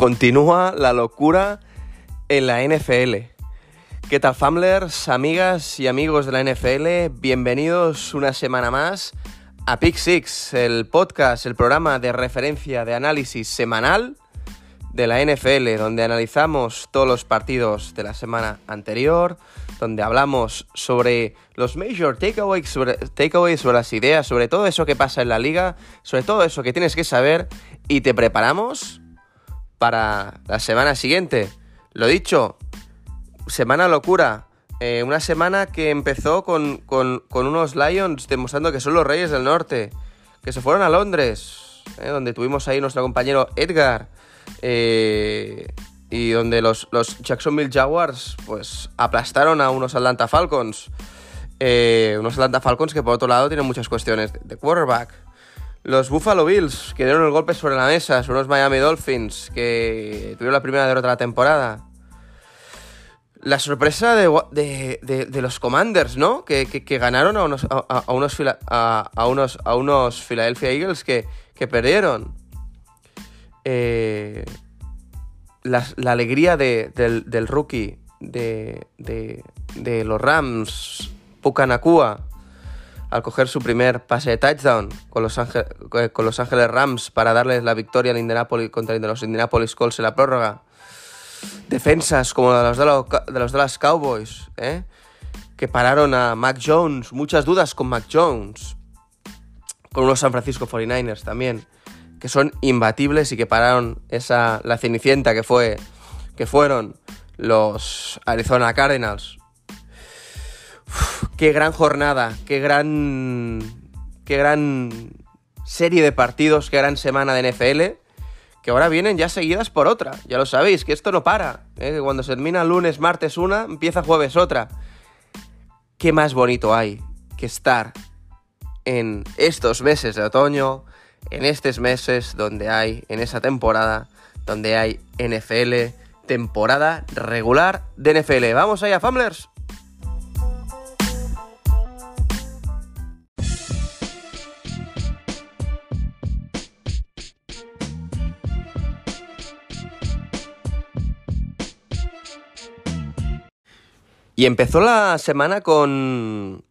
Continúa la locura en la NFL. ¿Qué tal, Famblers, amigas y amigos de la NFL? Bienvenidos una semana más a Pick Six, el podcast, el programa de referencia de análisis semanal de la NFL, donde analizamos todos los partidos de la semana anterior, donde hablamos sobre los major takeaways, sobre las ideas, sobre todo eso que pasa en la liga, sobre todo eso que tienes que saber y te preparamos para la semana siguiente. Lo dicho, semana locura. Eh, una semana que empezó con, con, unos Lions demostrando que son los reyes del norte, que se fueron a Londres, eh, donde tuvimos ahí nuestro compañero Edgar, eh, y donde los, los, Jacksonville Jaguars pues aplastaron a unos Atlanta Falcons. unos Atlanta Falcons que por otro lado tienen muchas cuestiones de quarterback. Los Buffalo Bills, que dieron el golpe sobre la mesa, son los Miami Dolphins, que tuvieron la primera derrota de la temporada. La sorpresa de, los Commanders, ¿no? Que, ganaron a unos, a, unos, a, unos, a unos Philadelphia Eagles que, perdieron. Eh, la, alegría del, del, rookie de, los Rams, Pucanacua, al coger su primer pase de touchdown con los, eh, con los Ángeles Rams para darles la victoria al Indianapolis contra los Indianapolis Colts en la prórroga. Defensas como de los, de los Dallas Cowboys, ¿eh? que pararon a Mac Jones, muchas dudas con Mac Jones, con unos San Francisco 49ers también, que son imbatibles y que pararon esa, la cenicienta que, fue, que fueron los Arizona Cardinals qué gran jornada, qué gran. qué gran serie de partidos, qué gran semana de NFL. Que ahora vienen ya seguidas por otra. Ya lo sabéis, que esto no para. ¿eh? Que cuando se termina lunes, martes una, empieza jueves otra. ¿Qué más bonito hay que estar en estos meses de otoño, en estos meses donde hay, en esa temporada, donde hay NFL, temporada regular de NFL. Vamos allá, Famblers. Y empezó la semana con,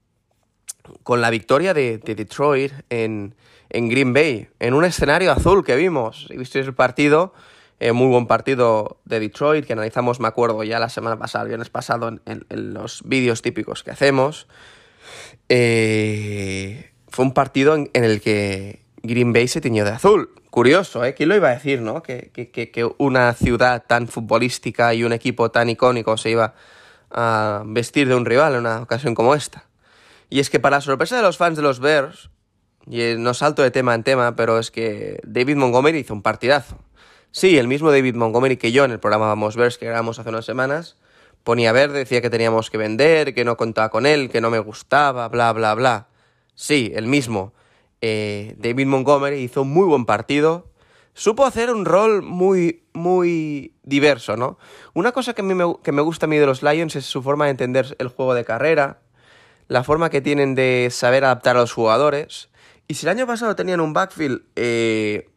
con la victoria de, Detroit en, Green Bay, en un escenario azul que vimos. Visteis el partido, eh, muy buen partido de Detroit, que analizamos, me acuerdo, ya la semana pasada, el viernes pasado, en, los vídeos típicos que hacemos. Eh, fue un partido en, el que Green Bay se tiñó de azul. Curioso, ¿eh? ¿Quién lo iba a decir, no? Que, que una ciudad tan futbolística y un equipo tan icónico se iba a vestir de un rival en una ocasión como esta. Y es que para sorpresa de los fans de los Bears, y no salto de tema en tema, pero es que David Montgomery hizo un partidazo. Sí, el mismo David Montgomery que yo en el programa Vamos Bears que grabamos hace unas semanas, ponía verde, decía que teníamos que vender, que no contaba con él, que no me gustaba, bla, bla, bla. Sí, el mismo. Eh, David Montgomery hizo un muy buen partido, supo hacer un rol muy, muy diverso, ¿no? Una cosa que, a mí me, que me gusta a mí de los Lions es su forma de entender el juego de carrera, la forma que tienen de saber adaptar a los jugadores. Y si el año pasado tenían un backfield eh,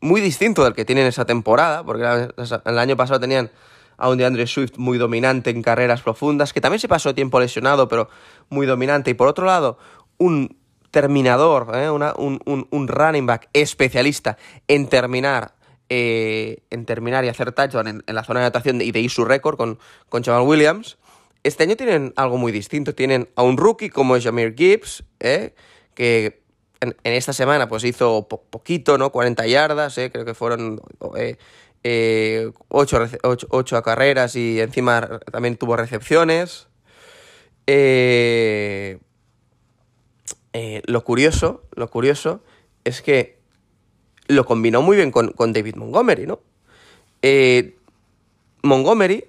muy distinto del que tienen esa temporada, porque el año pasado tenían a un DeAndre Swift muy dominante en carreras profundas, que también se pasó tiempo lesionado, pero muy dominante. Y por otro lado, un terminador, ¿eh? un, running back especialista en terminar, eh, en terminar y hacer touchdown en, la zona de anotación y de ir su récord con, con Jamal Williams. Este año tienen algo muy distinto. Tienen a un rookie como Jameer Gibbs, ¿eh? que en, esta semana pues hizo poquito, ¿no? 40 yardas, creo que fueron 8, carreras y encima también tuvo recepciones. Eh, eh, lo curioso, lo curioso es que lo combinó muy bien con, David Montgomery, ¿no? Eh, Montgomery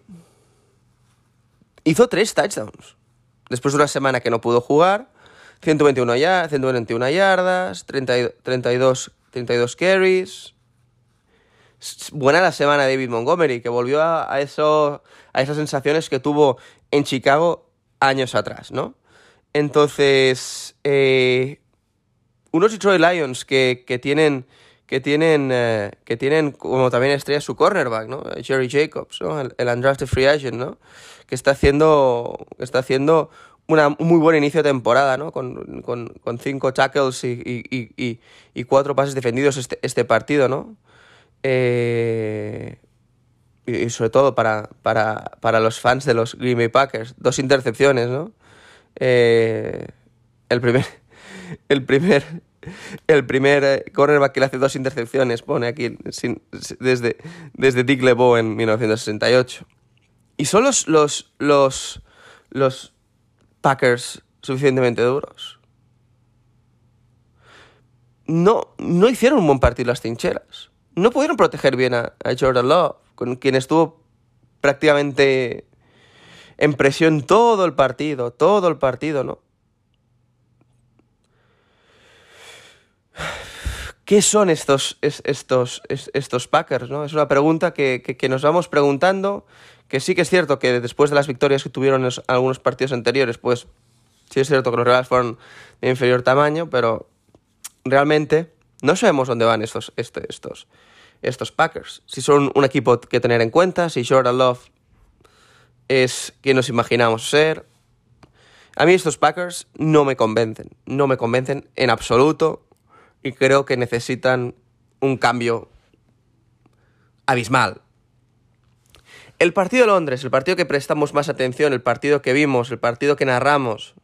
hizo tres touchdowns. Después de una semana que no pudo jugar, 121, 121 yardas, 32, 32 carries. Buena la semana David Montgomery, que volvió a, eso, a esas sensaciones que tuvo en Chicago años atrás, ¿no? Entonces, eh, unos Detroit Lions que, tienen, que tienen, eh, que tienen como también estrella su cornerback, ¿no? Jerry Jacobs, ¿no? El, el undrafted free agent, ¿no? Que está haciendo, está haciendo una, un muy buen inicio de temporada, ¿no? Con, con, cinco tackles y, y, y, y, cuatro pases defendidos este, este partido, ¿no? Eh, y sobre todo para, para, para, los fans de los Green Bay Packers, dos intercepciones, ¿no? Eh, el primer, el primer el primer eh, cornerback que le hace dos intercepciones, pone aquí desde, desde Dick LeBeau en 1968. Y son los, los, los, los Packers suficientemente duros. No, no hicieron un buen partido las trincheras. No pudieron proteger bien a, a Jordan Love, con quien estuvo prácticamente en presión todo el partido, todo el partido, ¿no? ¿Qué son estos, estos, estos Packers? ¿no? Es una pregunta que, que, nos vamos preguntando, que sí que es cierto que después de las victorias que tuvieron en algunos partidos anteriores, pues sí es cierto que los rivales fueron de inferior tamaño, pero realmente no sabemos dónde van estos, este, estos, estos Packers. Si son un equipo que tener en cuenta, si Jordan Love es quien nos imaginamos ser. A mí estos Packers no me convencen, no me convencen en absoluto y creo que necesitan un cambio abismal. El partido de Londres, el partido que prestamos más atención, el partido que vimos, el partido que narramos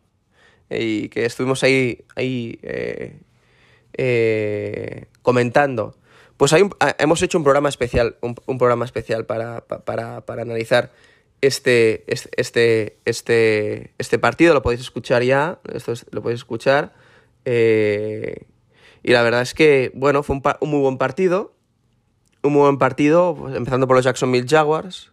y que estuvimos ahí, ahí eh, eh, comentando, pues hay hemos hecho un programa especial, un, programa especial para, para, para analizar este, este, este, este partido, lo podéis escuchar ya, esto lo podéis escuchar. Eh, y la verdad es que, bueno, fue un, muy buen partido. Un muy buen partido, pues, empezando por los Jacksonville Jaguars.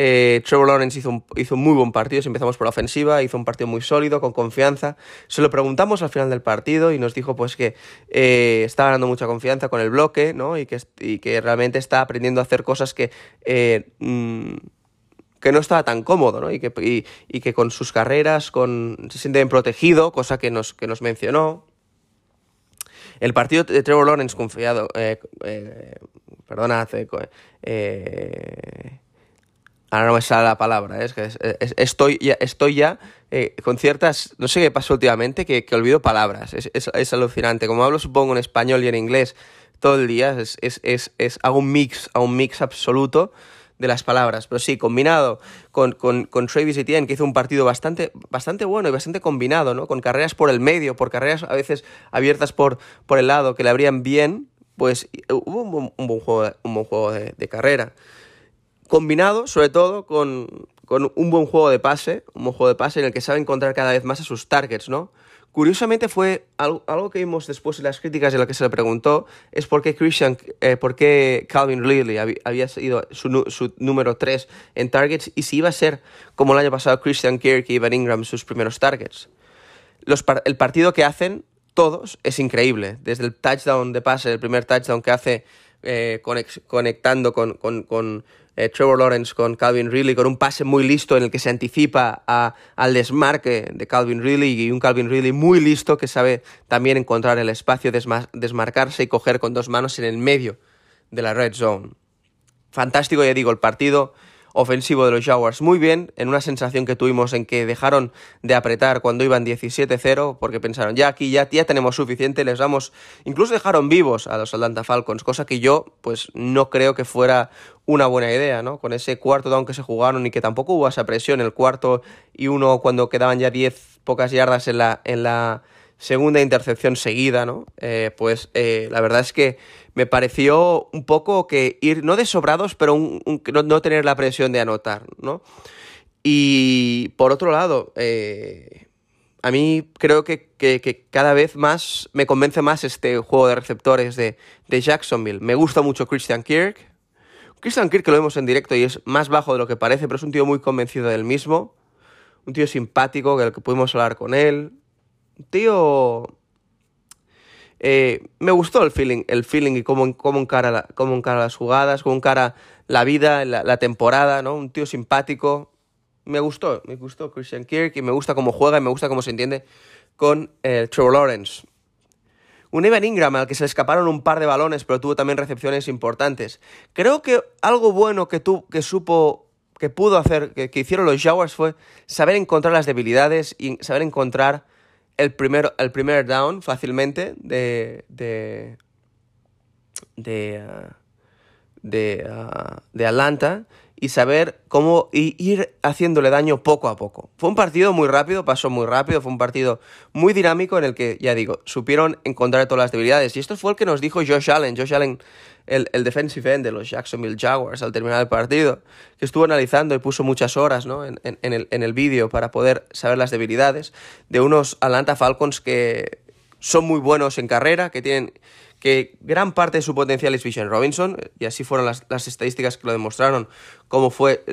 Eh, Trevor Lawrence hizo un, hizo muy buen partido, si empezamos por la ofensiva, hizo un partido muy sólido, con confianza. Se lo preguntamos al final del partido y nos dijo pues que eh, está ganando mucha confianza con el bloque, ¿no? Y que, y que realmente está aprendiendo a hacer cosas que, eh, mm, que no estaba tan cómodo, ¿no? Y que, y, y que con sus carreras con, se siente bien protegido, cosa que nos, que nos mencionó. El partido de Trevor Lawrence confiado, eh, eh, perdona, eh, ahora no me sale la palabra, es que estoy ya, estoy ya eh, con ciertas, no sé qué pasó últimamente, que, que olvido palabras, es, es, es, alucinante, como hablo supongo en español y en inglés todo el día, es, es, es, es hago un mix, hago un mix absoluto, de las palabras. Pero sí, combinado con, con, con Travis Etienne, que hizo un partido bastante, bastante bueno y bastante combinado, ¿no? Con carreras por el medio, por carreras a veces abiertas por, por el lado, que le abrían bien, pues hubo un, un buen juego, un buen juego de, de, carrera. Combinado, sobre todo, con, con un buen juego de pase, un buen juego de pase en el que sabe encontrar cada vez más a sus targets, ¿no? Curiosamente fue algo, que vimos después en las críticas de lo que se le preguntó, es por qué, Christian, eh, por qué Calvin Ridley había, sido su, número 3 en targets y si iba a ser, como el año pasado, Christian Kirk y Evan Ingram sus primeros targets. El partido que hacen todos es increíble, desde el touchdown de pase, el primer touchdown que hace eh, conectando con, con, con eh, Trevor Lawrence con Calvin Ridley, con un pase muy listo en el que se anticipa al desmarque de Calvin Ridley y un Calvin Ridley muy listo que sabe también encontrar el espacio, desma desmarcarse y coger con dos manos en el medio de la red zone. Fantástico, ya digo, el partido ofensivo de los Jaguars muy bien, en una sensación que tuvimos en que dejaron de apretar cuando iban 17-0, porque pensaron, ya aquí ya, ya tenemos suficiente, les damos, incluso dejaron vivos a los Atlanta Falcons, cosa que yo pues no creo que fuera una buena idea, ¿no? Con ese cuarto down que se jugaron y que tampoco hubo esa presión, el cuarto y uno cuando quedaban ya 10 pocas yardas en la, en la segunda intercepción seguida, ¿no? Eh, pues eh, la verdad es que me pareció un poco que ir, no de sobrados, pero no, tener la presión de anotar, ¿no? Y por otro lado, eh, a mí creo que, que, cada vez más me convence más este juego de receptores de, de Jacksonville. Me gusta mucho Christian Kirk. Christian Kirk que lo vemos en directo y es más bajo de lo que parece, pero es un tío muy convencido del mismo. Un tío simpático, que, que pudimos hablar con él tío... Eh, me gustó el feeling, el feeling y cómo, cómo, encara cómo encara las jugadas, cómo encara la vida, la, temporada, ¿no? Un tío simpático. Me gustó, me gustó Christian Kirk y me gusta cómo juega y me gusta cómo se entiende con eh, Trevor Lawrence. Un Evan Ingram al que se le escaparon un par de balones, pero tuvo también recepciones importantes. Creo que algo bueno que, tu, que supo, que pudo hacer, que, hicieron los Jaguars fue saber encontrar las debilidades y saber encontrar el primer, el primer down fácilmente de, de, de, de, uh, de Atlanta y saber cómo ir haciéndole daño poco a poco. Fue un partido muy rápido, pasó muy rápido, fue un partido muy dinámico en el que, ya digo, supieron encontrar todas las debilidades. Y esto fue el que nos dijo Josh Allen, Josh Allen, el, el defensive end de los Jacksonville Jaguars al terminar el partido, que estuvo analizando y puso muchas horas ¿no? en, en, el, en el vídeo para poder saber las debilidades de unos Atlanta Falcons que son muy buenos en carrera, que tienen que gran parte de su potencial es Vision Robinson, y así fueron las, estadísticas que lo demostraron, cómo fue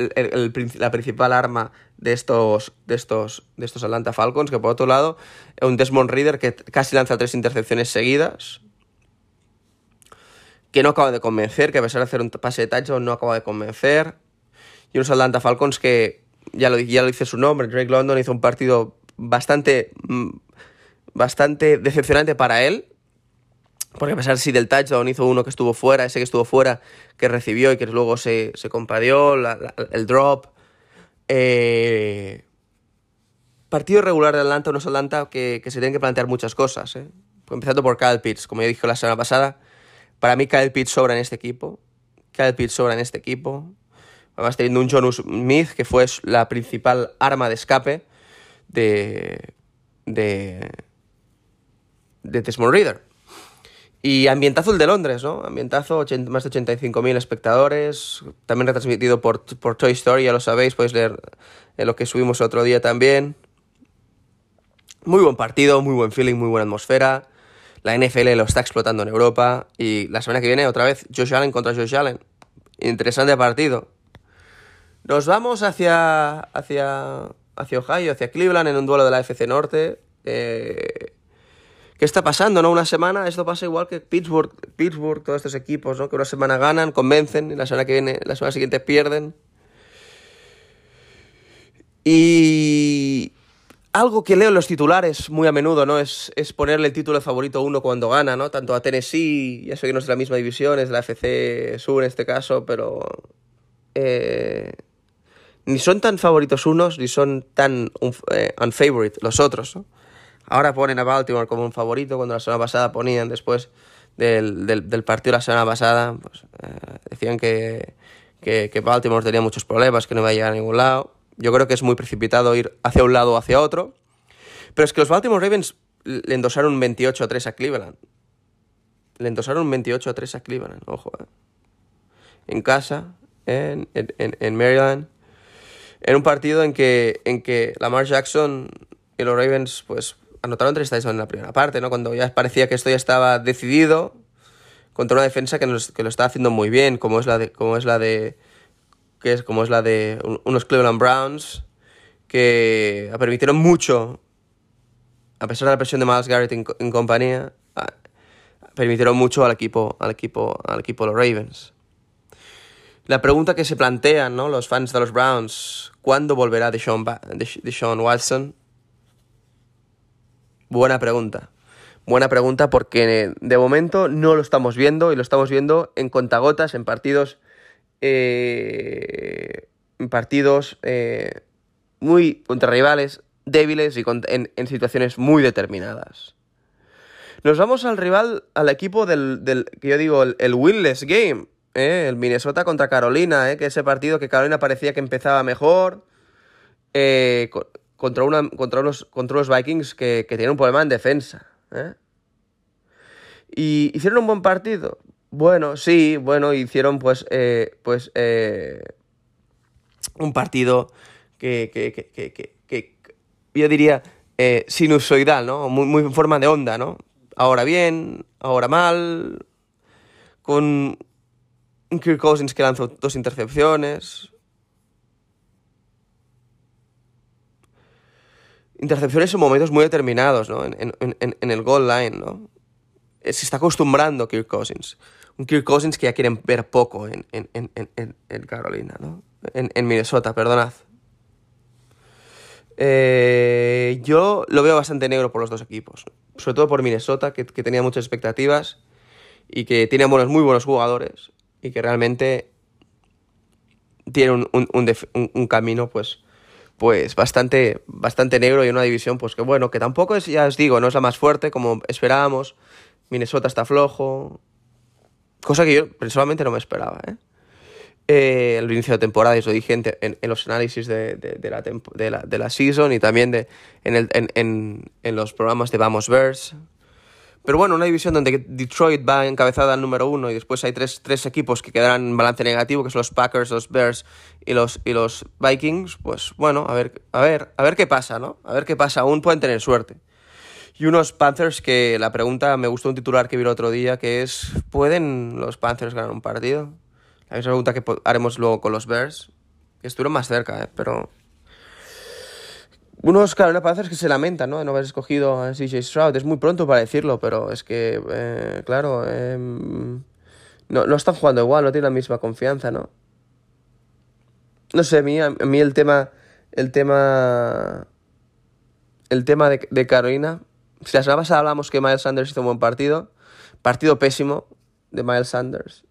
la principal arma de estos, de, estos, de estos Atlanta Falcons, que por otro lado, un Desmond Reader que casi lanza tres intercepciones seguidas, que no acaba de convencer, que a pesar de hacer un pase de touchdown no acaba de convencer, y unos Atlanta Falcons que, ya lo, ya lo dice su nombre, Drake London hizo un partido bastante, mm, bastante decepcionante para él, porque a pesar si del touchdown hizo uno que estuvo fuera, ese que estuvo fuera, que recibió y que luego se, se compadió, el drop. Eh, partido regular de Atlanta, unos Atlanta que, que se tienen que plantear muchas cosas. ¿eh? Empezando por Kyle Pitts, como ya dije la semana pasada, para mí Kyle Pitts sobra en este equipo. Kyle Pitts sobra en este equipo. Además teniendo un John Smith que fue la principal arma de escape de, de, de Desmond Reader. Y ambientazo el de Londres, ¿no? Ambientazo, más de 85.000 espectadores, también retransmitido por, por Toy Story, ya lo sabéis, podéis leer en lo que subimos otro día también. Muy buen partido, muy buen feeling, muy buena atmósfera. La NFL lo está explotando en Europa. Y la semana que viene, otra vez, Josh Allen contra Josh Allen. Interesante partido. Nos vamos hacia, hacia, hacia Ohio, hacia Cleveland, en un duelo de la FC Norte. Eh, ¿Qué está pasando, no? Una semana, esto pasa igual que Pittsburgh, Pittsburgh, todos estos equipos, ¿no? Que una semana ganan, convencen, y la semana que viene, la semana siguiente pierden. Y algo que leo en los titulares muy a menudo, ¿no? Es, ponerle el título de favorito uno cuando gana, ¿no? Tanto a Tennessee, ya sé que no es de la misma división, es de la FC Sur en este caso, pero... Eh, ni son tan favoritos unos, ni son tan eh, unfavorite los otros, ¿no? Ahora ponen a Baltimore como un favorito, cuando la semana pasada ponían después del, del, partido la semana pasada, pues, eh, decían que, que, Baltimore tenía muchos problemas, que no iba a llegar a ningún lado. Yo creo que es muy precipitado ir hacia un lado o hacia otro. Pero es que los Baltimore Ravens le endosaron 28 a 3 a Cleveland. Le endosaron 28 a 3 a Cleveland, ojo. Eh. En casa, en, en, en Maryland. En un partido en que, en que Lamar Jackson y los Ravens pues anotaron tres touchdowns en la primera parte, ¿no? Cuando ya parecía que esto ya estaba decidido contra una defensa que, lo está haciendo muy bien, como es la de, como es la de, que es como es la de unos Cleveland Browns que permitieron mucho, a pesar de la presión de Miles Garrett en, compañía, permitieron mucho al equipo, al equipo, al equipo de los Ravens. La pregunta que se plantean ¿no? los fans de los Browns, ¿cuándo volverá Deshaun, Deshaun Watson? Buena pregunta. Buena pregunta porque de momento no lo estamos viendo y lo estamos viendo en contagotas, en partidos, eh, en partidos eh, muy contra rivales débiles y en, situaciones muy determinadas. Nos vamos al rival, al equipo del, que yo digo, el, winless game, ¿eh? el Minnesota contra Carolina, que ese partido que Carolina parecía que empezaba mejor, contra, una, contra, unos, contra los Vikings que, que tienen un problema en defensa. ¿eh? ¿Y hicieron un buen partido? Bueno, sí, bueno, hicieron pues, eh, pues eh, un partido que, que, que, que yo diría sinusoidal, ¿no? Muy, muy en forma de onda, ¿no? Ahora bien, ahora mal, con Kirk Cousins que lanzó dos intercepciones, intercepciones en momentos muy determinados, ¿no? En, el goal line, ¿no? Eh, se está acostumbrando Kirk Cousins. Un Kirk Cousins que ya quieren ver poco en, Carolina, ¿no? En, Minnesota, perdonad. Eh, yo lo veo bastante negro por los dos equipos. sobre todo por Minnesota, que, tenía muchas expectativas y que tiene buenos, muy buenos jugadores y que realmente tiene un, un, camino pues, pues bastante, bastante negro y una división pues que bueno, que tampoco es, ya os digo, no es la más fuerte como esperábamos. Minnesota está flojo, cosa que yo personalmente no me esperaba. ¿eh? eh, el inicio de temporada, y dije en, los análisis de, de, la de, la, de, la, season y también de, en, en, en, los programas de Vamos Bears. Pero bueno, una división donde Detroit va encabezada al número uno y después hay tres, tres equipos que quedarán en balance negativo, que son los Packers, los Bears y los, y los Vikings, pues bueno, a ver, a ver, a ver qué pasa, ¿no? A ver qué pasa, aún pueden tener suerte. Y unos Panthers que la pregunta, me gustó un titular que vi el otro día, que es, ¿pueden los Panthers ganar un partido? La misma pregunta que haremos luego con los Bears, que estuvieron más cerca, ¿eh? pero... Unos Carolina Panthers que se lamentan, ¿no? De no haber escogido a CJ Stroud. Es muy pronto para decirlo, pero es que, eh, claro, eh, no, no están jugando igual, no tienen la misma confianza, ¿no? No sé, a mí, a mí el tema... El tema... El tema de, de Carolina... Si la semana hablamos que Miles Sanders hizo un buen partido, partido pésimo de Miles Sanders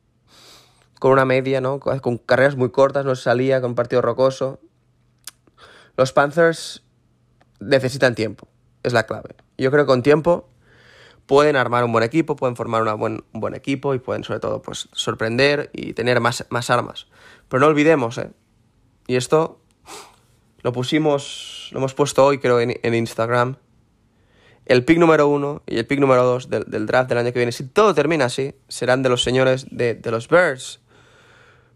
con una media, ¿no? Con carreras muy cortas, no salía, con un partido rocoso. Los Panthers necesitan tiempo, es la clave. Yo creo que con tiempo pueden armar un buen equipo, pueden formar una buen, un buen equipo y pueden sobre todo pues, sorprender y tener más, más armas. Pero no olvidemos, ¿eh? Y esto lo pusimos, lo hemos puesto hoy creo en, Instagram. El pick número uno y el pick número dos del, draft del año que viene, si todo termina así, serán de los señores de, de los Bears.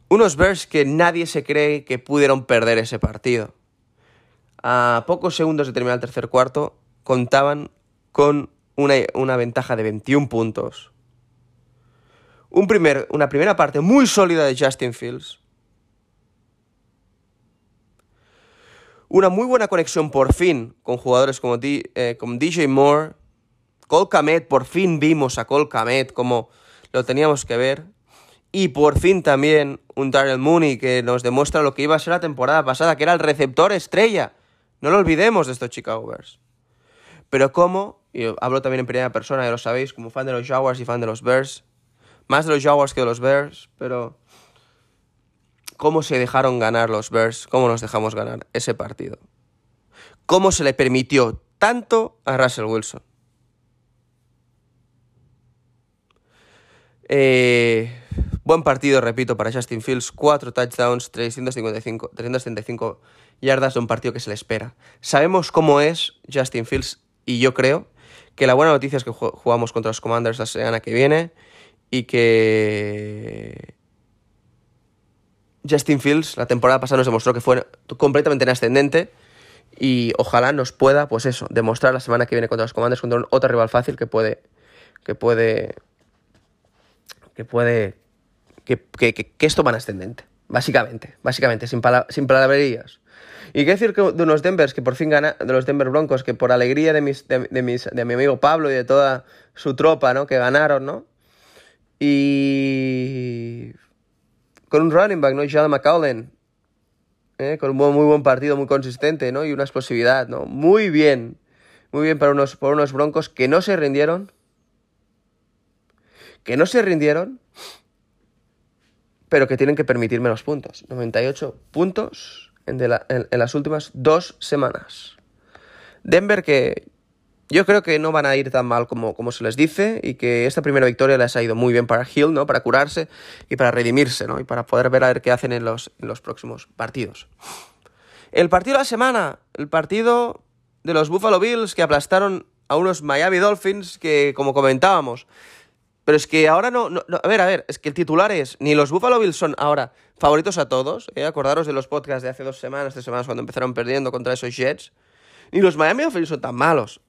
Unos Bears que nadie se cree que pudieron perder ese partido. A pocos segundos de terminar el tercer cuarto, contaban con una, ventaja de 21 puntos. Un primer, una primera parte muy sólida de Justin Fields. Una muy buena conexión por fin con jugadores como, eh, como DJ Moore. Cole Kamet, por fin vimos a Cole Kamet como lo teníamos que ver. Y por fin también un Darrell Mooney que nos demuestra lo que iba a ser la temporada pasada, que era el receptor estrella. No lo olvidemos de estos Chicago Bears. Pero cómo, y hablo también en primera persona, ya lo sabéis, como fan de los Jaguars y fan de los Bears, más de los Jaguars que de los Bears, pero cómo se dejaron ganar los Bears, cómo nos dejamos ganar ese partido. Cómo se le permitió tanto a Russell Wilson. Eh, Buen partido, repito, para Justin Fields. Cuatro touchdowns, 355, 335 yardas de un partido que se le espera. Sabemos cómo es Justin Fields y yo creo que la buena noticia es que jugamos contra los Commanders la semana que viene y que Justin Fields la temporada pasada nos demostró que fue completamente en ascendente y ojalá nos pueda, pues eso, demostrar la semana que viene contra los Commanders contra otro rival fácil que puede que puede que puede que, esto va en ascendente. Básicamente, básicamente, sin, sin palabrerías. Y qué decir que de unos Denvers que por fin gana, de los Denver Broncos, que por alegría de, mis, de, mis, de mi amigo Pablo y de toda su tropa, ¿no? Que ganaron, ¿no? Y con un running back, ¿no? John McCaulin, ¿eh? con un muy buen partido, muy consistente, ¿no? Y una explosividad, ¿no? Muy bien, muy bien para unos, por unos Broncos que no se rindieron, que no se rindieron pero que tienen que permitir menos puntos. 98 puntos en, las últimas dos semanas. Denver que yo creo que no van a ir tan mal como, como, se les dice y que esta primera victoria les ha ido muy bien para Hill, ¿no? Para curarse y para redimirse, ¿no? Y para poder ver a ver qué hacen en los, en los próximos partidos. El partido de la semana, el partido de los Buffalo Bills que aplastaron a unos Miami Dolphins que, como comentábamos, pero es que ahora no, A ver, a ver, es que el titular es. Ni los Buffalo Bills son ahora favoritos a todos. ¿eh? Acordaros de los podcasts de hace dos semanas, tres semanas, cuando empezaron perdiendo contra esos Jets. Ni los Miami Dolphins son tan malos.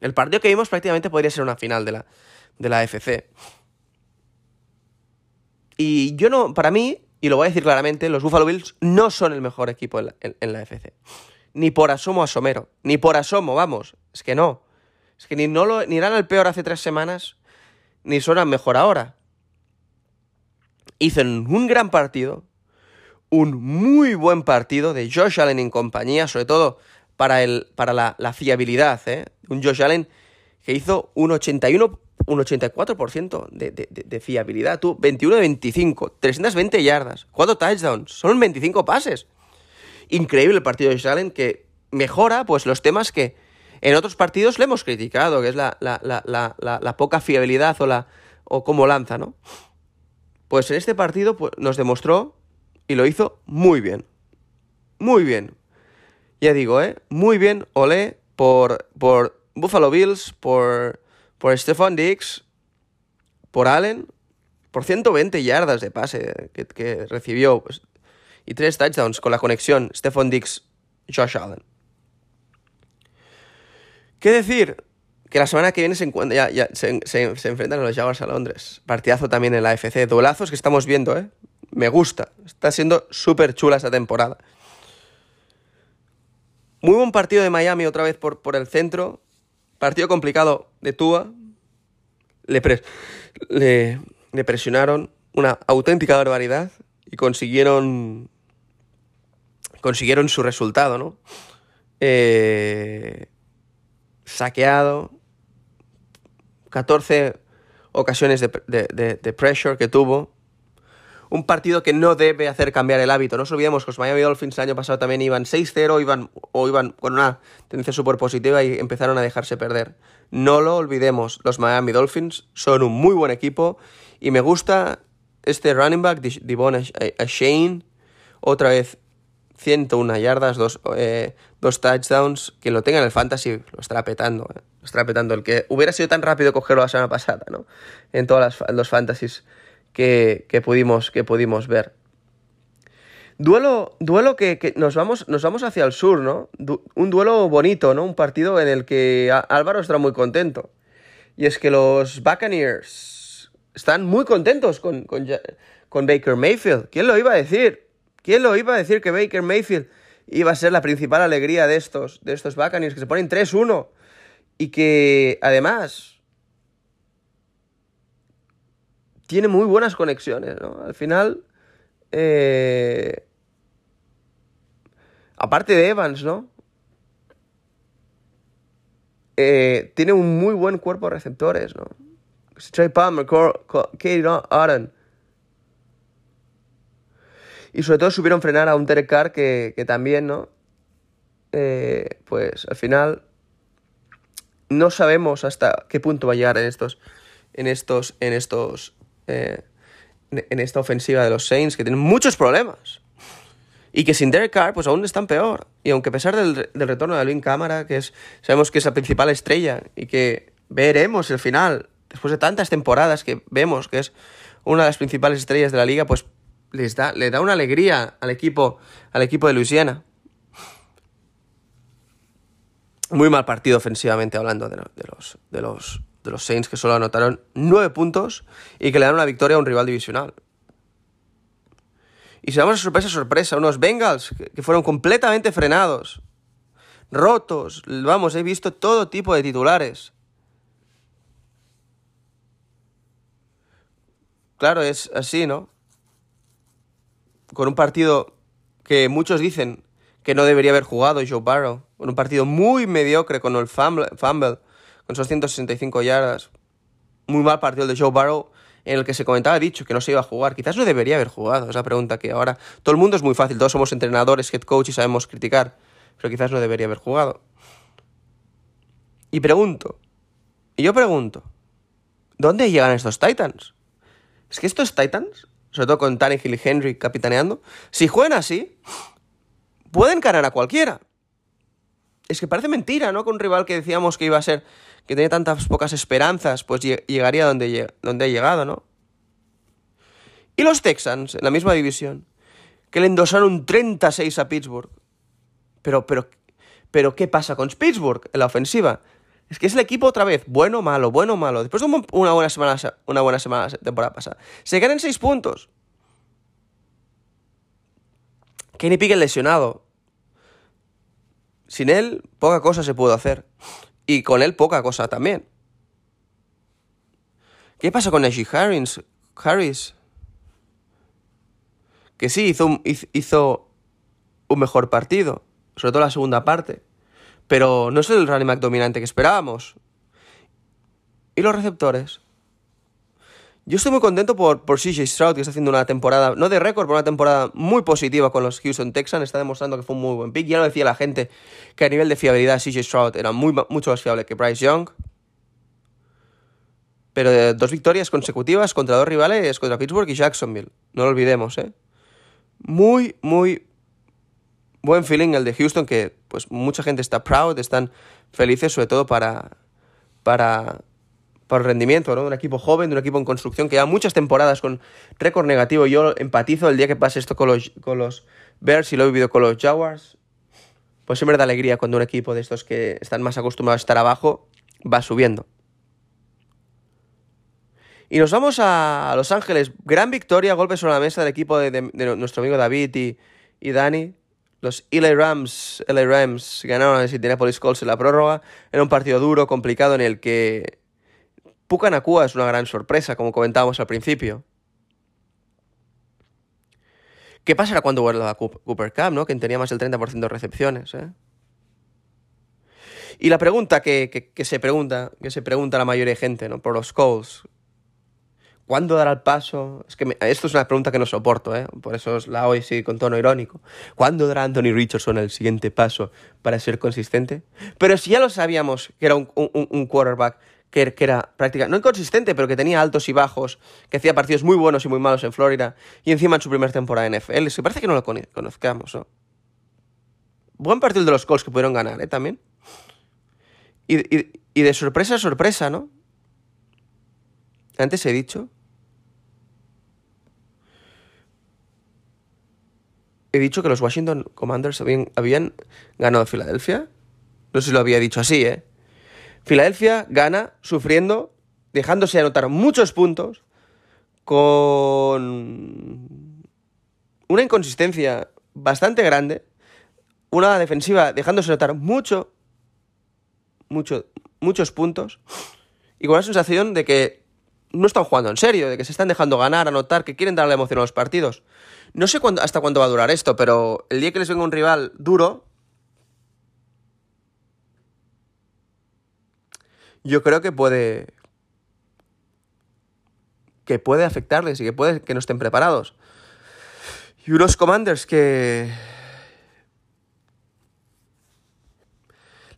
El partido que vimos prácticamente podría ser una final de la, de la FC. Y yo no, para mí, y lo voy a decir claramente, los Buffalo Bills no son el mejor equipo en la, en la FC. Ni por asomo asomero. Ni por asomo, vamos. Es que no. Es que ni, no lo, ni eran el peor hace tres semanas, ni suenan mejor ahora. Hizo un gran partido, un muy buen partido de Josh Allen en compañía, sobre todo para, el, para la, fiabilidad. ¿eh? Un Josh Allen que hizo un 81, un 84% de, de, de, fiabilidad. Tú, 21 de 25, 320 yardas, 4 touchdowns, son 25 pases. Increíble el partido de Josh Allen que mejora pues los temas que en otros partidos le hemos criticado, que es la, la, la, la poca fiabilidad o, la, o cómo lanza, ¿no? Pues en este partido pues, nos demostró y lo hizo muy bien. Muy bien. Ya digo, ¿eh? Muy bien, olé, por, por Buffalo Bills, por, por Stephon Diggs, por Allen, por 120 yardas de pase que, recibió pues, y tres touchdowns con la conexión Stephon Diggs, Josh Allen. ¿Qué decir? Que la semana que viene se, ya, ya, se, enfrentan a los Jaguars a Londres. Partidazo también en la AFC. Duelazos que estamos viendo, ¿eh? Me gusta. Está siendo súper chula esta temporada. Muy buen partido de Miami otra vez por, por el centro. Partido complicado de Tua. Le, pre le, le presionaron una auténtica barbaridad y consiguieron consiguieron su resultado, ¿no? Eh, saqueado, 14 ocasiones de, pressure que tuvo. Un partido que no debe hacer cambiar el hábito. No nos olvidemos que los Miami Dolphins el año pasado también iban 6-0 iban, o iban con una tendencia súper positiva y empezaron a dejarse perder. No lo olvidemos, los Miami Dolphins son un muy buen equipo y me gusta este running back, Devon Shane, otra vez 101 yardas, dos, eh, dos touchdowns. Quien lo tenga en el fantasy lo estará petando. Eh. Lo estará petando. El que hubiera sido tan rápido cogerlo la semana pasada, ¿no? En todos los fantasies que, que, pudimos, que pudimos ver. Duelo, duelo que, que, nos, vamos, nos vamos hacia el sur, ¿no? Un duelo bonito, ¿no? Un partido en el que Álvaro estará muy contento. Y es que los Buccaneers están muy contentos con, con, con Baker Mayfield. ¿Quién lo iba a decir? ¿Quién lo iba a decir que Baker Mayfield iba a ser la principal alegría de estos, de estos Buccaneers, que se ponen 3-1 y que además tiene muy buenas conexiones, ¿no? Al final, eh, aparte de Evans, ¿no? Eh, tiene un muy buen cuerpo de receptores, ¿no? Trey Palmer, Katie Auden, y sobre todo supieron frenar a un Derek Carr que, que también, ¿no? Eh, pues al final no sabemos hasta qué punto va a llegar en estos, en estos, en estos, eh, en esta ofensiva de los Saints que tienen muchos problemas y que sin Derek Carr pues aún están peor y aunque a pesar del, del retorno de Alvin Cámara que es sabemos que es la principal estrella y que veremos el final después de tantas temporadas que vemos que es una de las principales estrellas de la liga pues les da, le da una alegría al equipo, al equipo de Luisiana. Muy mal partido ofensivamente hablando de, los, de, los, de los Saints que solo anotaron nueve puntos y que le dan una victoria a un rival divisional. Y si vamos a sorpresa, sorpresa, unos Bengals que fueron completamente frenados, rotos, vamos, he visto todo tipo de titulares. Claro, es así, ¿no? Con un partido que muchos dicen que no debería haber jugado Joe Barrow, con un partido muy mediocre con el fumble, con sus 165 yardas. Muy mal partido de Joe Barrow en el que se comentaba dicho que no se iba a jugar. Quizás no debería haber jugado, esa pregunta que ahora todo el mundo es muy fácil, todos somos entrenadores, head coach y sabemos criticar, pero quizás no debería haber jugado. Y pregunto, y yo pregunto, ¿dónde llegan estos Titans? Es que estos Titans sobre todo con Tannehill y Henry capitaneando, si juegan así, pueden ganar a cualquiera. Es que parece mentira, ¿no? Con un rival que decíamos que iba a ser, que tenía tantas pocas esperanzas, pues llegaría donde, donde ha llegado, ¿no? Y los Texans, en la misma división, que le endosaron un 36 a Pittsburgh. Pero, pero, pero, ¿qué pasa con Pittsburgh en la ofensiva? Es que es el equipo otra vez, bueno malo, bueno malo. Después de una buena semana, una buena semana temporada pasada, se ganan seis puntos. Kenny Pickett lesionado. Sin él, poca cosa se pudo hacer. Y con él, poca cosa también. ¿Qué pasa con Najee Harris? Harris? Que sí, hizo hizo un mejor partido. Sobre todo la segunda parte pero no es el running back dominante que esperábamos. ¿Y los receptores? Yo estoy muy contento por, por CJ Stroud, que está haciendo una temporada, no de récord, pero una temporada muy positiva con los Houston Texans. Está demostrando que fue un muy buen pick. Ya lo decía la gente que a nivel de fiabilidad CJ Stroud era mucho más fiable que Bryce Young. Pero de dos victorias consecutivas contra dos rivales, contra Pittsburgh y Jacksonville. No lo olvidemos, ¿eh? Muy, muy buen feeling el de Houston, que pues mucha gente está proud, están felices, sobre todo para, para por rendimiento, ¿no? De un equipo joven, de un equipo en construcción que lleva muchas temporadas con récord negativo. Yo empatizo el día que pase esto con los, con los Bears y lo he vivido con los Jaguars. Pues siempre da alegría cuando un equipo de estos que están más acostumbrados a estar abajo va subiendo. Y nos vamos a Los Ángeles. Gran victoria, golpe sobre la mesa del equipo de, nuestro amigo David y, y Dani. Los LA Rams, LA Rams ganaron a Indianapolis Colts en la prórroga. Era un partido duro, complicado, en el que Puka Nakua es una gran sorpresa, como comentábamos al principio. ¿Qué pasará cuando vuelva a Cooper Cup, ¿no? Que tenía más del 30% de recepciones, ¿eh? Y la pregunta que, se pregunta, que se pregunta la mayoría de gente, ¿no? Por los calls. ¿Cuándo dará el paso? Es que esto es una pregunta que no soporto, ¿eh? Por eso la hoy sí con tono irónico. ¿Cuándo dará Anthony Richardson el siguiente paso para ser consistente? Pero si ya lo sabíamos que era un, quarterback que, era prácticamente, no inconsistente, pero que tenía altos y bajos, que hacía partidos muy buenos y muy malos en Florida, y encima en su primera temporada en NFL. Se parece que no lo conozcamos, ¿no? Buen partido de los Colts que pudieron ganar, ¿eh? También. Y de sorpresa a sorpresa, ¿no? Antes he dicho. He dicho que los Washington Commanders habían, ganado a Filadelfia. No sé si lo había dicho así, ¿eh? Filadelfia gana sufriendo, dejándose anotar muchos puntos, con una inconsistencia bastante grande, una defensiva dejándose anotar mucho, mucho, muchos puntos, y con la sensación de que no están jugando en serio, de que se están dejando ganar, anotar, que quieren darle emoción a los partidos. No sé cuándo, hasta cuándo va a durar esto, pero el día que les venga un rival duro, yo creo que puede que puede afectarles y que puede que no estén preparados. Y unos commanders que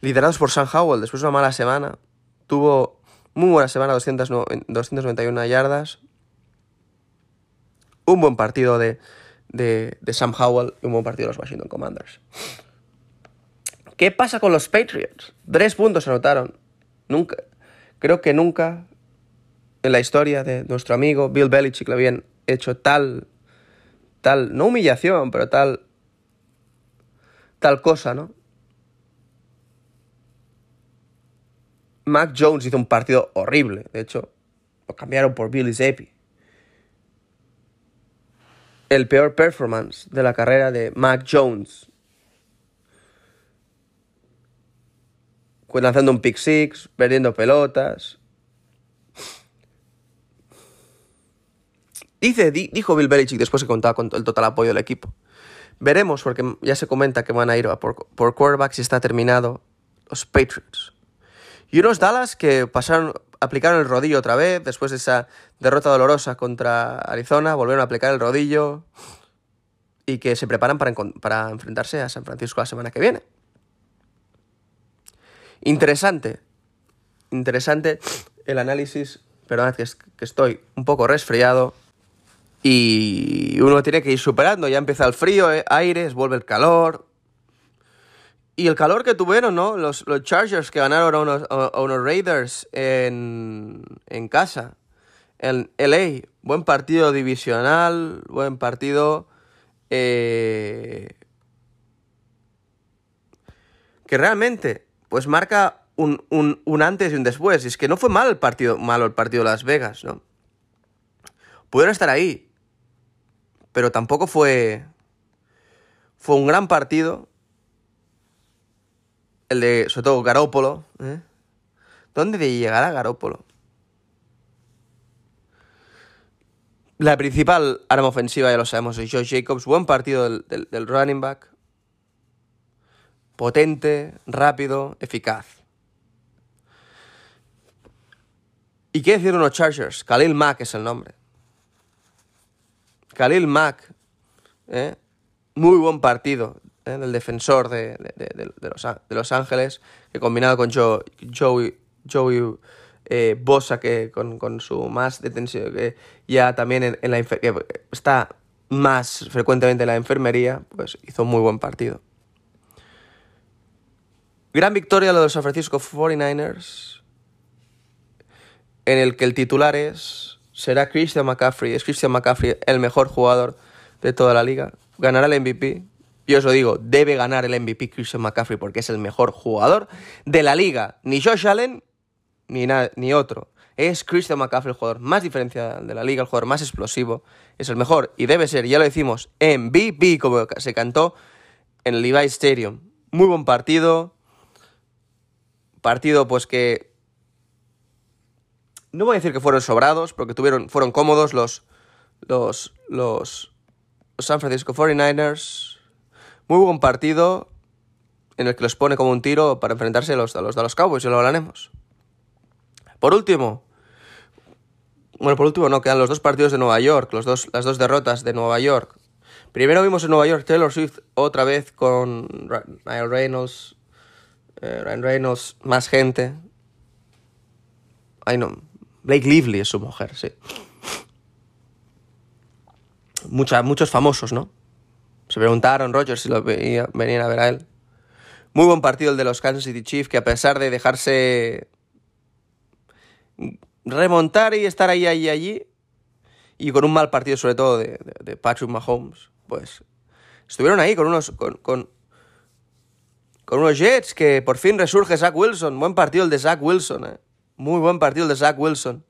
liderados por Sam Howell después de una mala semana, tuvo muy buena semana, 291 yardas, un buen partido de, de, de Sam Howell y un buen partido de los Washington Commanders. ¿Qué pasa con los Patriots? Tres puntos anotaron. Nunca, creo que nunca en la historia de nuestro amigo Bill Belichick le habían hecho tal, tal, no humillación, pero tal, tal cosa, ¿no? Mac Jones hizo un partido horrible, de hecho, lo cambiaron por Billy Zappi. El peor performance de la carrera de Mac Jones lanzando un pick six, perdiendo pelotas. Dice, dijo Bill Belichick después que contaba con el total apoyo del equipo. Veremos, porque ya se comenta que van a ir por, por quarterbacks y está terminado los Patriots. Y unos Dallas que pasaron, aplicaron el rodillo otra vez después de esa derrota dolorosa contra Arizona, volvieron a aplicar el rodillo y que se preparan para, enfrentarse a San Francisco la semana que viene. Interesante. Interesante el análisis. Perdón, que, que estoy un poco resfriado. Y uno tiene que ir superando. Ya empieza el frío, eh, aires, vuelve el calor. Y el calor que tuvieron, ¿no? Los, los Chargers que ganaron a unos, a unos Raiders en, en casa. En LA. Buen partido divisional. Buen partido. Eh, que realmente pues marca un, antes y un después. Y es que no fue mal el partido, malo el partido de Las Vegas, ¿no? Pudieron estar ahí, pero tampoco fue, fue un gran partido. El de, sobre todo, Garópolo. ¿eh? ¿Dónde llegará Garópolo? La principal arma ofensiva, ya lo sabemos, es Josh Jacobs. Buen partido del running back potente, rápido, eficaz. ¿Y qué decir unos Chargers? Khalil Mack es el nombre. Khalil Mack, ¿eh? muy buen partido ¿eh? del defensor de, los, Ángeles, que combinado con Joe, Joey, Joey eh, Bosa, que con, su más detención, que ya también en, la está más frecuentemente en la enfermería, pues hizo un muy buen partido. Gran victoria de los San Francisco 49ers, en el que el titular es, será Christian McCaffrey. Es Christian McCaffrey el mejor jugador de toda la liga. Ganará el MVP. Yo os lo digo, debe ganar el MVP Christian McCaffrey porque es el mejor jugador de la liga. Ni Josh Allen, ni, ni otro. Es Christian McCaffrey el jugador más diferencial de la liga, el jugador más explosivo. Es el mejor y debe ser, ya lo decimos, MVP, como se cantó en el Levi Stadium. Muy buen partido. Partido, pues que. No voy a decir que fueron sobrados, porque tuvieron, fueron cómodos los, los, los, San Francisco 49ers. Muy buen partido en el que los pone como un tiro para enfrentarse a los, a los de los Cowboys, y lo hablaremos. Por último, bueno, por último no, quedan los dos partidos de Nueva York, los dos, las dos derrotas de Nueva York. Primero vimos en Nueva York Taylor Swift otra vez con Ryan Reynolds, eh, Ryan Reynolds, más gente. Ay no, Blake Lively es su mujer, sí. muchos famosos, ¿no? Se preguntaron Rogers si lo venían a ver a él. Muy buen partido el de los Kansas City Chiefs, que a pesar de dejarse remontar y estar ahí, ahí, allí, y con un mal partido sobre todo de, Patrick Mahomes, pues estuvieron ahí con unos, con, con, unos Jets que por fin resurge Zach Wilson. Buen partido el de Zach Wilson, eh. Muy buen partido el de Zach Wilson.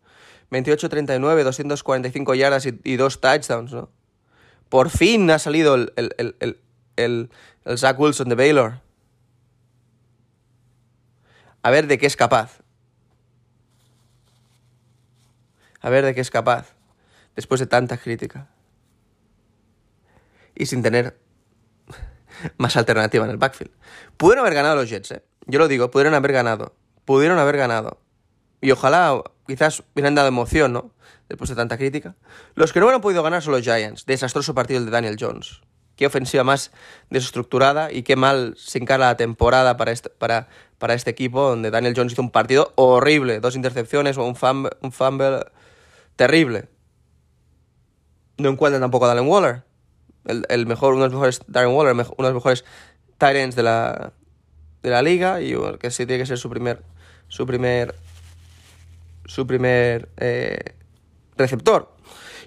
28-39, 245 yardas y, dos touchdowns, ¿no? Por fin ha salido el, el, el, el Zach Wilson de Baylor. A ver de qué es capaz. a ver de qué es capaz después de tanta crítica. Y sin tener más alternativa en el backfield. Pudieron haber ganado los Jets, ¿eh? Yo lo digo, pudieron haber ganado. Pudieron haber ganado. Y ojalá, quizás hubieran dado emoción, ¿no? Después de tanta crítica. Los que no hubieran podido ganar son los Giants. Desastroso partido el de Daniel Jones. Qué ofensiva más desestructurada y qué mal se encara la temporada para este, este equipo, donde Daniel Jones hizo un partido horrible. Dos intercepciones, un fumble, un fumble terrible. No encuentran tampoco a Darren Waller. El, mejor, uno de los mejores, Darren Waller, uno de los mejores ends de la, de la liga y que sí tiene que ser su primer, su primer, su primer eh, receptor.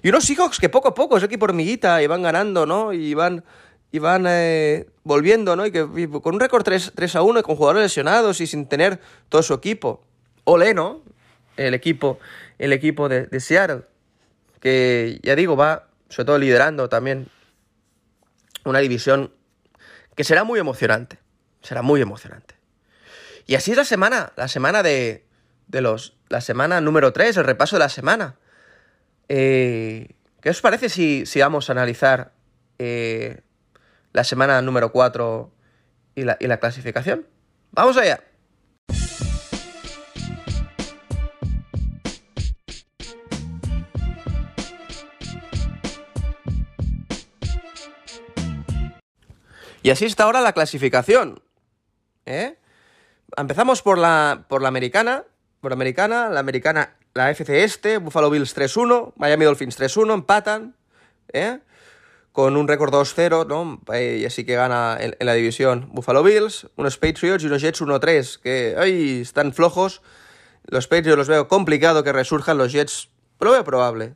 Y unos Seahawks que poco a poco, es equipo hormiguita, y van ganando, ¿no? Y van, y van eh, volviendo, ¿no? Y que con un récord 3, 3, a 1 y con jugadores lesionados y sin tener todo su equipo. Ole, ¿no? El equipo el equipo de, Seattle, que ya digo, va sobre todo liderando también una división que será muy emocionante, será muy emocionante. Y así es la semana, la semana de, de los, la semana número 3, el repaso de la semana. Eh, ¿Qué os parece si, si vamos a analizar eh, la semana número 4 y la, y la clasificación? Vamos allá. Y así está ahora la clasificación. ¿eh? Empezamos por la, por la americana. Por la americana, la americana, la FC Este, Buffalo Bills 3-1, Miami Dolphins 3-1, empatan. ¿eh? Con un récord 2-0, ¿no? Y así que gana en, la división Buffalo Bills, unos Patriots y unos Jets 1-3, que ay, están flojos. Los Patriots los veo complicado que resurjan, los Jets lo veo probable.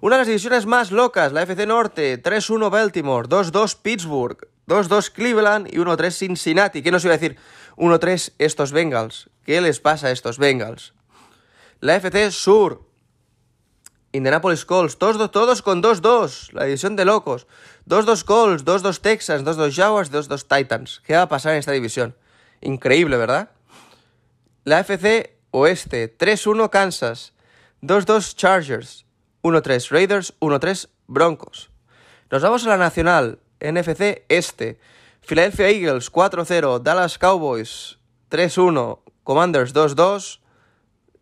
Una de las divisiones más locas, la FC Norte, 3-1 Baltimore, 2-2 Pittsburgh, 2-2 Cleveland y 1-3 Cincinnati. ¿Qué nos iba a decir? 1-3 estos Bengals. ¿Qué les pasa a estos Bengals? La FC Sur. Indianapolis Colts. Todos, todos con 2-2. La división de locos. 2-2 Colts, 2-2 Texans, 2-2 Jaguars, 2-2 Titans. ¿Qué va a pasar en esta división? Increíble, ¿verdad? La FC Oeste. 3-1 Kansas. 2-2 Chargers. 1-3 Raiders. 1-3 Broncos. Nos vamos a la Nacional. NFC Este. Philadelphia Eagles 4-0, Dallas Cowboys 3-1, Commanders 2-2,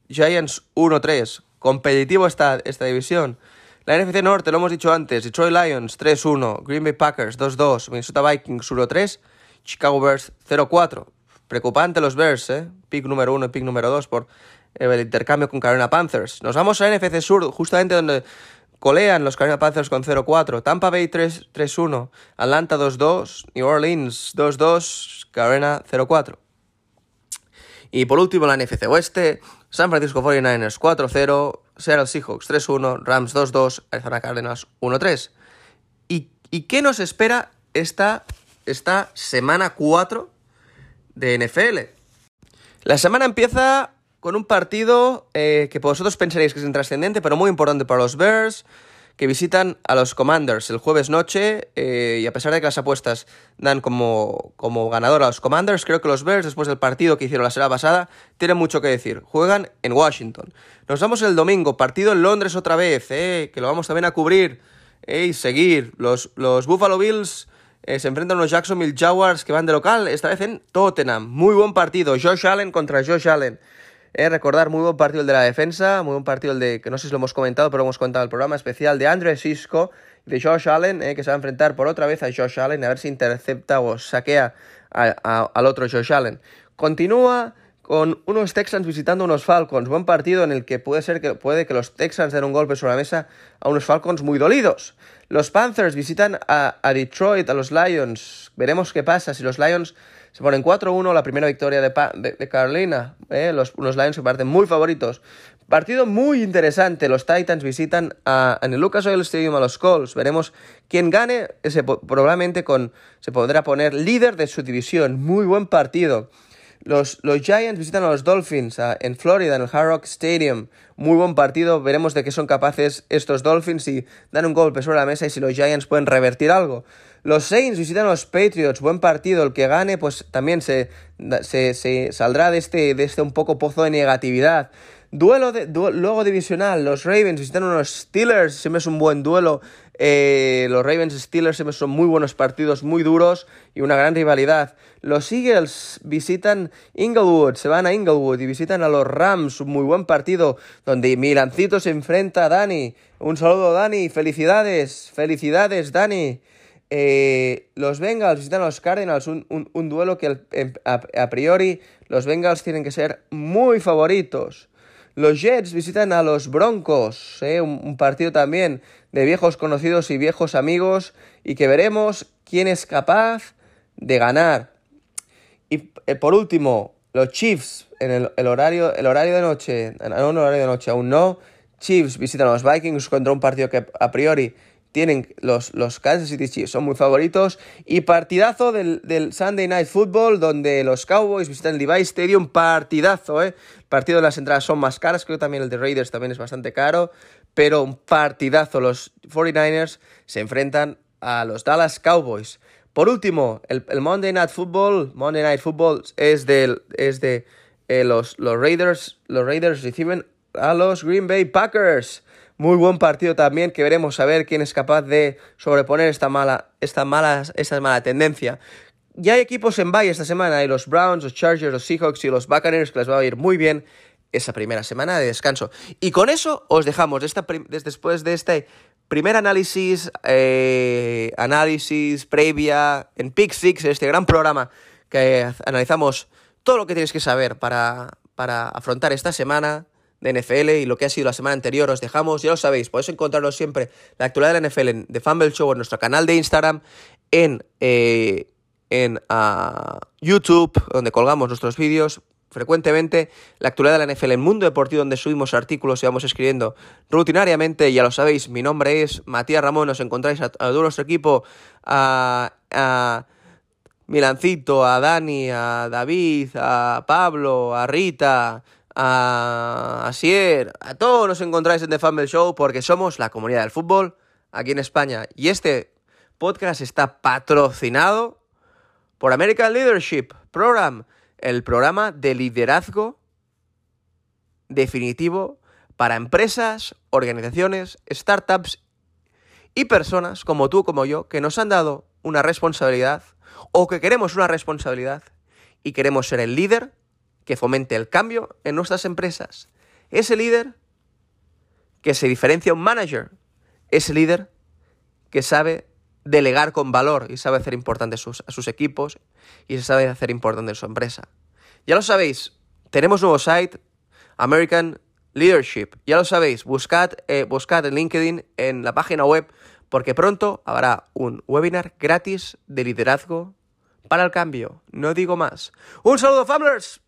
Giants 1-3, competitivo esta, esta división. La NFC Norte, lo hemos dicho antes, Detroit Lions 3-1, Green Bay Packers 2-2, Minnesota Vikings 1-3, Chicago Bears 0-4. Preocupante los Bears, ¿eh? Pick número 1 y pick número 2 por el intercambio con Carolina Panthers. Nos vamos a NFC Sur, justamente donde colean los Carolina Panthers con 0-4, Tampa Bay 3-1, Atlanta 2-2, New Orleans 2-2, Carolina 0-4. Y por último, la NFC Oeste, San Francisco 49ers 4-0, Seattle Seahawks 3-1, Rams 2-2, Arizona Cardinals 1-3. ¿Y, ¿Y, qué nos espera esta, esta semana 4 de NFL? La semana empieza con un partido eh, que vosotros pensaréis que es intrascendente, pero muy importante para los Bears que visitan a los Commanders el jueves noche eh, y a pesar de que las apuestas dan como, como ganador a los Commanders, creo que los Bears, después del partido que hicieron la semana pasada, tienen mucho que decir. Juegan en Washington. Nos vamos el domingo, partido en Londres otra vez, eh, que lo vamos también a cubrir eh, y seguir. Los, los Buffalo Bills se enfrentan a los Jacksonville Jaguars que van de local, esta vez en Tottenham. Muy buen partido, Josh Allen contra Josh Allen. Recordar, muy buen partido el de la defensa, muy buen partido el de, que no sé si lo hemos comentado, pero hemos contado el programa especial de Andre Cisco de Josh Allen, eh, que se va a enfrentar por otra vez a Josh Allen, a ver si intercepta o saquea al otro Josh Allen. Continúa con unos Texans visitando unos Falcons. Buen partido en el que puede ser que puede que los Texans den un golpe sobre la mesa a unos Falcons muy dolidos. Los Panthers visitan a, a Detroit, a los Lions. Veremos qué pasa si los Lions se ponen 4-1, la primera victoria de, Carolina. ¿eh? Los, unos Lions se parecen muy favoritos. Partido muy interesante. Los Titans visitan a, en el Lucas Oil Stadium a los Colts. Veremos quién gane. Ese, probablemente con, se podrá poner líder de su división. Muy buen partido. Los, los, Giants visitan a los Dolphins en Florida, en el Hard Rock Stadium. Muy buen partido. Veremos de qué son capaces estos Dolphins y dan un golpe sobre la mesa y si los Giants pueden revertir algo. Los Saints visitan a los Patriots, buen partido, el que gane pues también se, saldrá de este, de este un poco pozo de negatividad. Duelo, de, luego divisional, los Ravens visitan a los Steelers, siempre es un buen duelo. Eh, los Ravens Steelers siempre son muy buenos partidos, muy duros y una gran rivalidad. Los Eagles visitan Inglewood, se van a Inglewood y visitan a los Rams, un muy buen partido donde Milancito se enfrenta a Dani. Un saludo Dani, felicidades, felicidades Dani. Eh, los Bengals visitan a los Cardinals, un, duelo que a, priori los Bengals tienen que ser muy favoritos. Los Jets visitan a los Broncos, eh, un, partido también de viejos conocidos y viejos amigos y que veremos quién es capaz de ganar. Y eh, por último, los Chiefs en el, horario, el horario de noche, no, el horario de noche aún no. Chiefs visitan a los Vikings contra un partido que a priori tienen los, los Kansas City Chiefs, son muy favoritos. Y partidazo del, Sunday Night Football, donde los Cowboys visitan el Levi Stadium, partidazo, ¿eh? Partido de las entradas son más caras, creo que también el de Raiders también es bastante caro, pero un partidazo. Los 49ers se enfrentan a los Dallas Cowboys. Por último, el, Monday Night Football, Monday Night Football es, del, es de eh, los, los Raiders, los Raiders reciben a los Green Bay Packers. Muy buen partido también que veremos a ver quién es capaz de sobreponer esta mala, esta mala, esta mala tendencia. Ya hay equipos en bye esta semana, hay los Browns, los Chargers, los Seahawks y los Buccaneers que les va a ir muy bien esa primera semana de descanso. Y con eso os dejamos después de este primer análisis, eh, análisis previa en Pick Six, este gran programa que analizamos todo lo que tienes que saber para, para afrontar esta semana de NFL y lo que ha sido la semana anterior. Os dejamos, ya lo sabéis, podéis encontrarnos siempre la actualidad de la NFL en The Fumble Show en nuestro canal de Instagram, en, eh, en ah, YouTube, donde colgamos nuestros vídeos frecuentemente, la actualidad de la NFL en Mundo Deportivo, donde subimos artículos y vamos escribiendo rutinariamente. Ya lo sabéis, mi nombre es Matías Ramón, os encontráis a, todo nuestro equipo, a, a Milancito, a Dani, a David, a Pablo, a Rita, a Asier, a todos nos encontráis en The Fumble Show porque somos la comunidad del fútbol aquí en España. Y este podcast está patrocinado por American Leadership Program, el programa de liderazgo definitivo para empresas, organizaciones, startups y personas como tú, como yo, que nos han dado una responsabilidad o que queremos una responsabilidad y queremos ser el líder que fomente el cambio en nuestras empresas. Ese líder que se diferencia un manager, ese líder que sabe delegar con valor y sabe hacer importante sus, a sus equipos y sabe hacer importante su empresa. Ya lo sabéis, tenemos nuevo site, American Leadership. Ya lo sabéis, buscad, eh, buscad en LinkedIn, en la página web, porque pronto habrá un webinar gratis de liderazgo para el cambio. No digo más. Un saludo, Famblers.